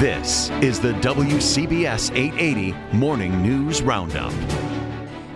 This is the WCBS 880 Morning News Roundup.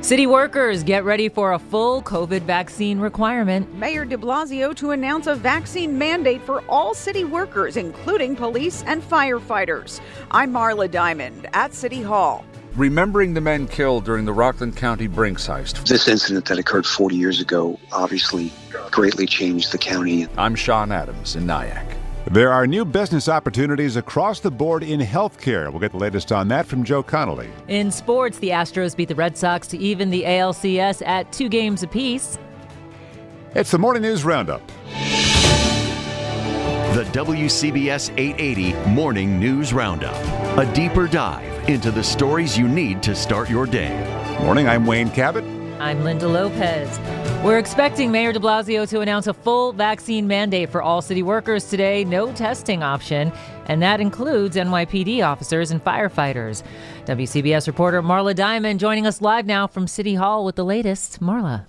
City workers get ready for a full COVID vaccine requirement. Mayor de Blasio to announce a vaccine mandate for all city workers, including police and firefighters. I'm Marla Diamond at City Hall. Remembering the men killed during the Rockland County Brinks heist. This incident that occurred 40 years ago obviously greatly changed the county. I'm Sean Adams in Nyack. There are new business opportunities across the board in healthcare. We'll get the latest on that from Joe Connolly. In sports, the Astros beat the Red Sox to even the ALCS at two games apiece. It's the Morning News Roundup. The WCBS 880 Morning News Roundup. A deeper dive into the stories you need to start your day. Morning, I'm Wayne Cabot. I'm Linda Lopez. We're expecting Mayor de Blasio to announce a full vaccine mandate for all city workers today, no testing option, and that includes NYPD officers and firefighters. WCBS reporter Marla Diamond joining us live now from City Hall with the latest. Marla.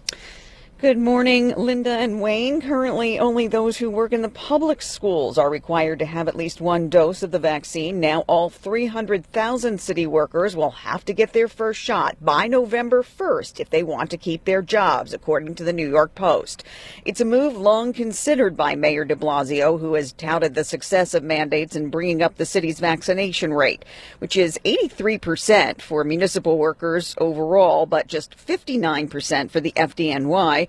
Good morning, Linda and Wayne. Currently, only those who work in the public schools are required to have at least one dose of the vaccine. Now, all 300,000 city workers will have to get their first shot by November 1st if they want to keep their jobs, according to the New York Post. It's a move long considered by Mayor de Blasio, who has touted the success of mandates in bringing up the city's vaccination rate, which is 83% for municipal workers overall, but just 59% for the FDNY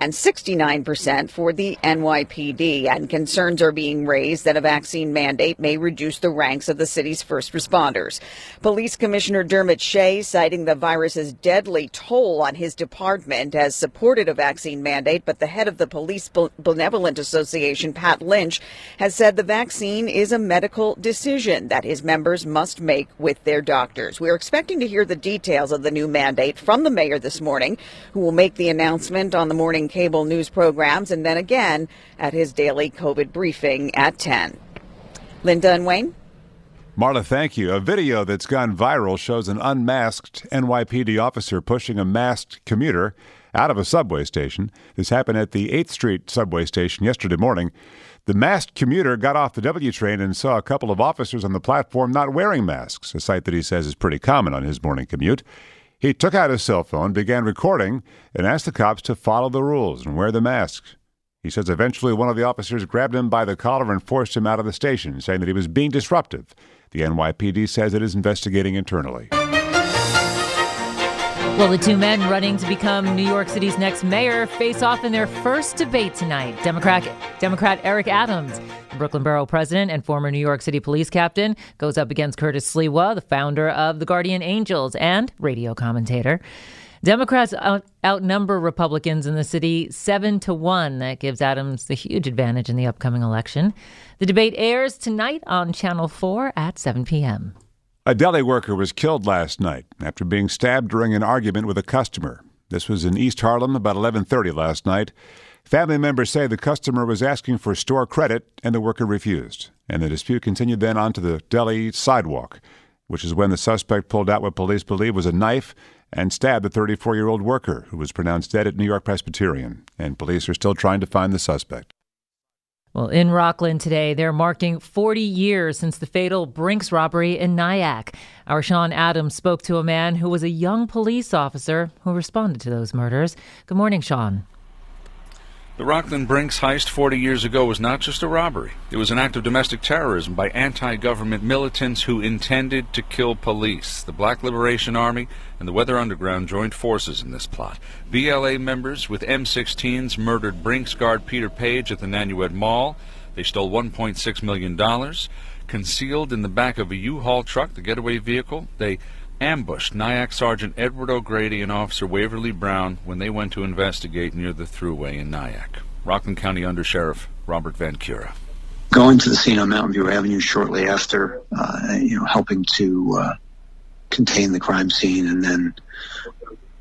and 69% for the NYPD. And concerns are being raised that a vaccine mandate may reduce the ranks of the city's first responders. Police Commissioner Dermot Shea, citing the virus's deadly toll on his department, has supported a vaccine mandate, but the head of the Police Benevolent Association, Pat Lynch, has said the vaccine is a medical decision that his members must make with their doctors. We're expecting to hear the details of the new mandate from the mayor this morning, who will make the announcement on the morning cable news programs and then again at his daily COVID briefing at 10. Linda and Wayne? Marla, thank you. A video that's gone viral shows an unmasked NYPD officer pushing a masked commuter out of a subway station. This happened at the 8th Street subway station yesterday morning. The masked commuter got off the W train and saw a couple of officers on the platform not wearing masks, a sight that he says is pretty common on his morning commute. He took out his cell phone, began recording, and asked the cops to follow the rules and wear the masks. He says eventually one of the officers grabbed him by the collar and forced him out of the station, saying that he was being disruptive. The NYPD says it is investigating internally. Well, the two men running to become New York City's next mayor face off in their first debate tonight. Democrat Democrat Eric Adams, the Brooklyn Borough president and former New York City police captain, goes up against Curtis Sliwa, the founder of the Guardian Angels and radio commentator. Democrats out- outnumber Republicans in the city seven to one. That gives Adams the huge advantage in the upcoming election. The debate airs tonight on Channel 4 at 7 p.m. A deli worker was killed last night after being stabbed during an argument with a customer. This was in East Harlem about 11:30 last night. Family members say the customer was asking for store credit and the worker refused. And the dispute continued then onto the deli sidewalk, which is when the suspect pulled out what police believe was a knife and stabbed the 34-year-old worker who was pronounced dead at New York Presbyterian. And police are still trying to find the suspect. Well, in Rockland today, they're marking 40 years since the fatal Brinks robbery in Nyack. Our Sean Adams spoke to a man who was a young police officer who responded to those murders. Good morning, Sean. The Rockland Brinks heist 40 years ago was not just a robbery. It was an act of domestic terrorism by anti-government militants who intended to kill police. The Black Liberation Army and the Weather Underground joined forces in this plot. BLA members with M16s murdered Brinks guard Peter Paige at the Nanuet Mall. They stole $1.6 million. Concealed in the back of a U-Haul truck, the getaway vehicle, they ambushed Nyack Sergeant Edward O'Grady and Officer Waverly Brown when they went to investigate near the thruway in Nyack. Rockland County Under Sheriff Robert Van Cura. Going to the scene on Mountain View Avenue shortly after, uh, you know, helping to uh, contain the crime scene, and then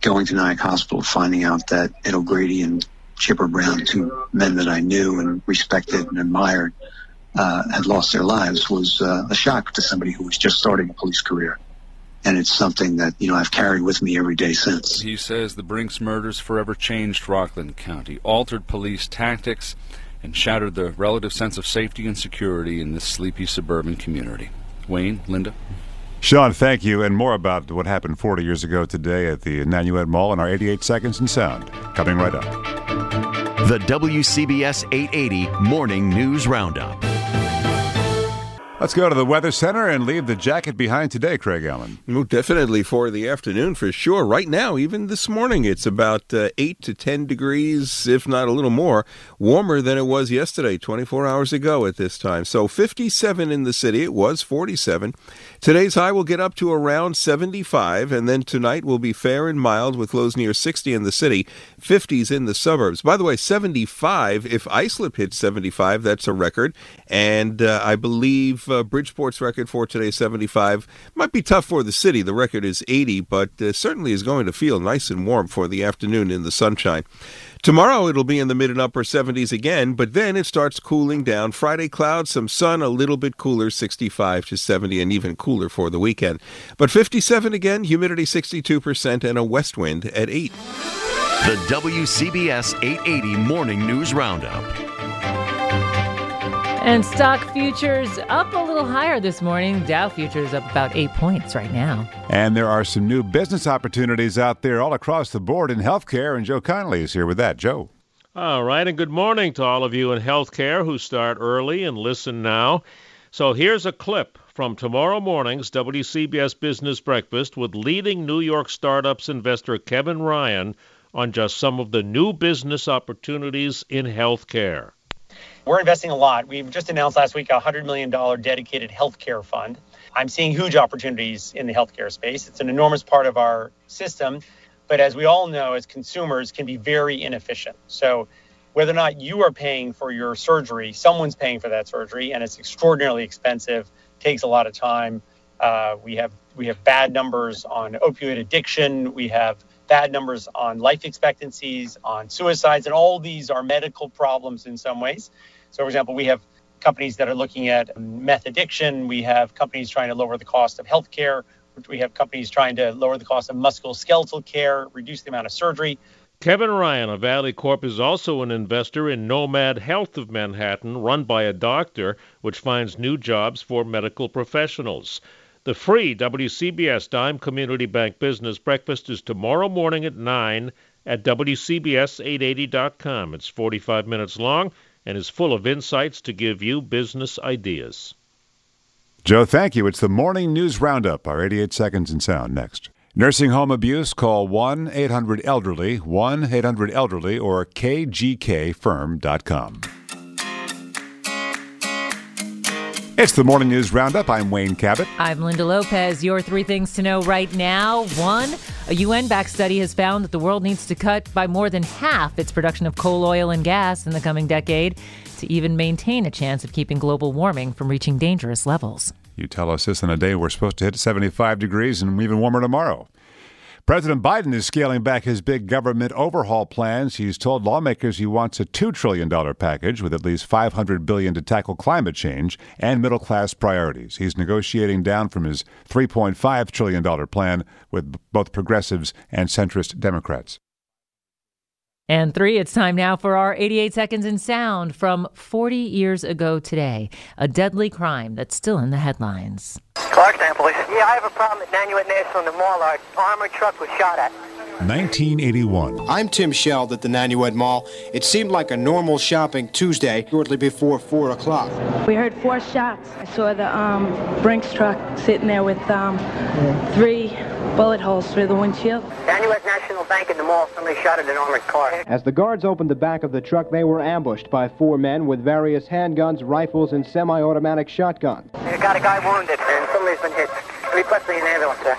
going to Nyack Hospital, finding out that Ed O'Grady and Chipper Brown, two men that I knew and respected and admired, uh, had lost their lives was uh, a shock to somebody who was just starting a police career and it's something that you know I've carried with me every day since. He says the Brinks murders forever changed Rockland County, altered police tactics, and shattered the relative sense of safety and security in this sleepy suburban community. Wayne, Linda. Sean, thank you. And more about what happened 40 years ago today at the Nanuet Mall in our 88 Seconds in Sound. Coming right up. The WCBS 880 Morning News Roundup. Let's go to the Weather Center and leave the jacket behind today, Craig Allen. Well, definitely for the afternoon for sure. Right now, even this morning, it's about uh, 8 to 10 degrees, if not a little more, warmer than it was yesterday, 24 hours ago at this time. So 57 in the city. It was 47. Today's high will get up to around 75, and then tonight will be fair and mild with lows near 60 in the city, 50s in the suburbs. By the way, 75, if Islip hits 75, that's a record. And uh, I believe uh, Bridgeport's record for today, 75. Might be tough for the city. The record is 80, but uh, certainly is going to feel nice and warm for the afternoon in the sunshine. Tomorrow it'll be in the mid and upper 70s again, but then it starts cooling down. Friday clouds, some sun, a little bit cooler, 65 to 70, and even cooler for the weekend. But 57 again, humidity 62%, and a west wind at 8. The WCBS 880 Morning News Roundup. And stock futures up a little higher this morning. Dow futures up about eight points right now. And there are some new business opportunities out there all across the board in healthcare. And Joe Connolly is here with that. Joe. All right, and good morning to all of you in healthcare who start early and listen now. So here's a clip from tomorrow morning's WCBS Business Breakfast with leading New York startups investor Kevin Ryan on just some of the new business opportunities in healthcare. We're investing a lot. We've just announced last week a $100 million dedicated healthcare fund. I'm seeing huge opportunities in the healthcare space. It's an enormous part of our system, but as we all know, as consumers, can be very inefficient. So, whether or not you are paying for your surgery, someone's paying for that surgery, and it's extraordinarily expensive, takes a lot of time. Uh, we have we have bad numbers on opioid addiction. We have bad numbers on life expectancies, on suicides, and all these are medical problems in some ways. So, for example, we have companies that are looking at meth addiction. We have companies trying to lower the cost of healthcare. We have companies trying to lower the cost of musculoskeletal care, reduce the amount of surgery. Kevin Ryan of AlleyCorp is also an investor in Nomad Health of Manhattan, run by a doctor, which finds new jobs for medical professionals. The free WCBS Dime Community Bank Business Breakfast is tomorrow morning at 9 at WCBS880.com. It's 45 minutes long and is full of insights to give you business ideas. Joe, thank you. It's the Morning News Roundup, our 88 seconds in sound next. Nursing home abuse, call 1 800 Elderly, 1 800 Elderly, or kgkfirm.com. It's the Morning News Roundup. I'm Wayne Cabot. I'm Linda Lopez. Your three things to know right now. One, a UN backed study has found that the world needs to cut by more than half its production of coal, oil, and gas in the coming decade to even maintain a chance of keeping global warming from reaching dangerous levels. You tell us this in a day we're supposed to hit 75 degrees and even warmer tomorrow. President Biden is scaling back his big government overhaul plans. He's told lawmakers he wants a $2 trillion package with at least 500 billion to tackle climate change and middle class priorities. He's negotiating down from his $3.5 trillion plan with both progressives and centrist Democrats. And three, it's time now for our 88 seconds in sound from 40 years ago today. A deadly crime that's still in the headlines. Clarkstown police. Yeah, I have a problem at Nanuet National in the mall. Our armored truck was shot at. 1981. I'm Tim Scheld at the Nanuet Mall. It seemed like a normal shopping Tuesday, shortly before 4 o'clock. We heard four shots. I saw the um, Brinks truck sitting there with um, three bullet holes through the windshield. Nanuet National Bank in the mall, somebody shot at an armored car. As the guards opened the back of the truck, they were ambushed by four men with various handguns, rifles, and semi-automatic shotguns. We got a guy wounded, and somebody's been hit. Requesting an ambulance, sir.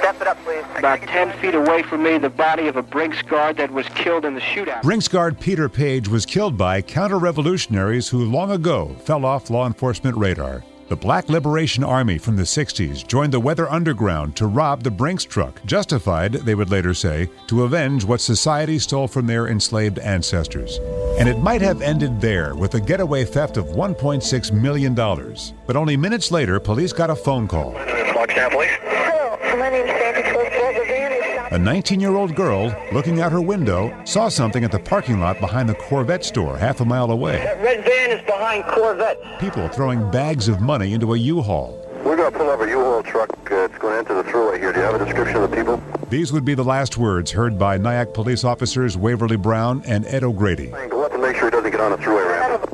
Step it up, please. About 10 feet away from me, the body of a Brinks guard that was killed in the shootout. Brinks guard Peter Paige was killed by counter revolutionaries who long ago fell off law enforcement radar. The Black Liberation Army from the 60s joined the Weather Underground to rob the Brinks truck, justified, they would later say, to avenge what society stole from their enslaved ancestors. And it might have ended there with a getaway theft of $1.6 million. But only minutes later, police got a phone call. Flagstaff Police. Hello, my name's Sandy Close. The van is A 19 year old girl, looking out her window, saw something at the parking lot behind the Korvette store half a mile away. That red van is behind Korvette. People throwing bags of money into a U Haul. We're going to pull over a U-Haul truck. Uh, it's going to enter the thruway here. Do you have a description of the people? These would be the last words heard by Nyack police officers Waverly Brown and Ed O'Grady. Go up and make sure he doesn't get on the thruway ramp.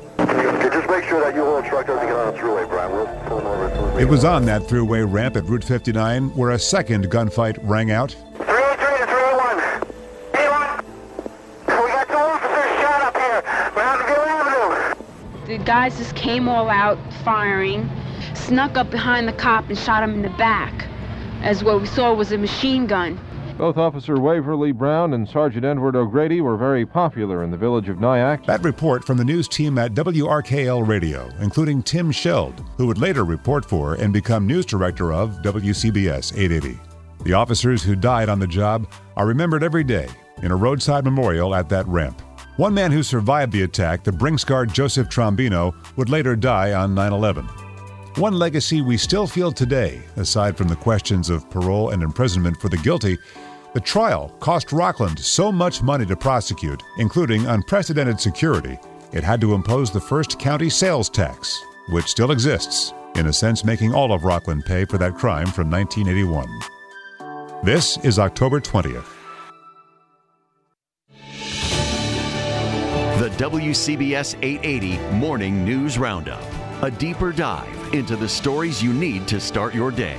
Just make sure that U-Haul truck doesn't get on the thruway, Brian. We'll pull him over as soon as we It was on that throughway ramp at Route 59 where a second gunfight rang out. 303 to 301. Anyone? We got two officers shot up here. Roundville Avenue. The guys just came all out firing, snuck up behind the cop and shot him in the back, as what we saw was a machine gun. Both Officer Waverly Brown and Sergeant Edward O'Grady were very popular in the village of Nyack. That report from the news team at WRKL Radio, including Tim Scheld, who would later report for and become news director of WCBS 880. The officers who died on the job are remembered every day in a roadside memorial at that ramp. One man who survived the attack, the Brinks guard Joseph Trombino, would later die on 9 11. One legacy we still feel today, aside from the questions of parole and imprisonment for the guilty, the trial cost Rockland so much money to prosecute, including unprecedented security, it had to impose the first county sales tax, which still exists, in a sense making all of Rockland pay for that crime from 1981. This is October 20th. The WCBS 880 Morning News Roundup. A deeper dive into the stories you need to start your day.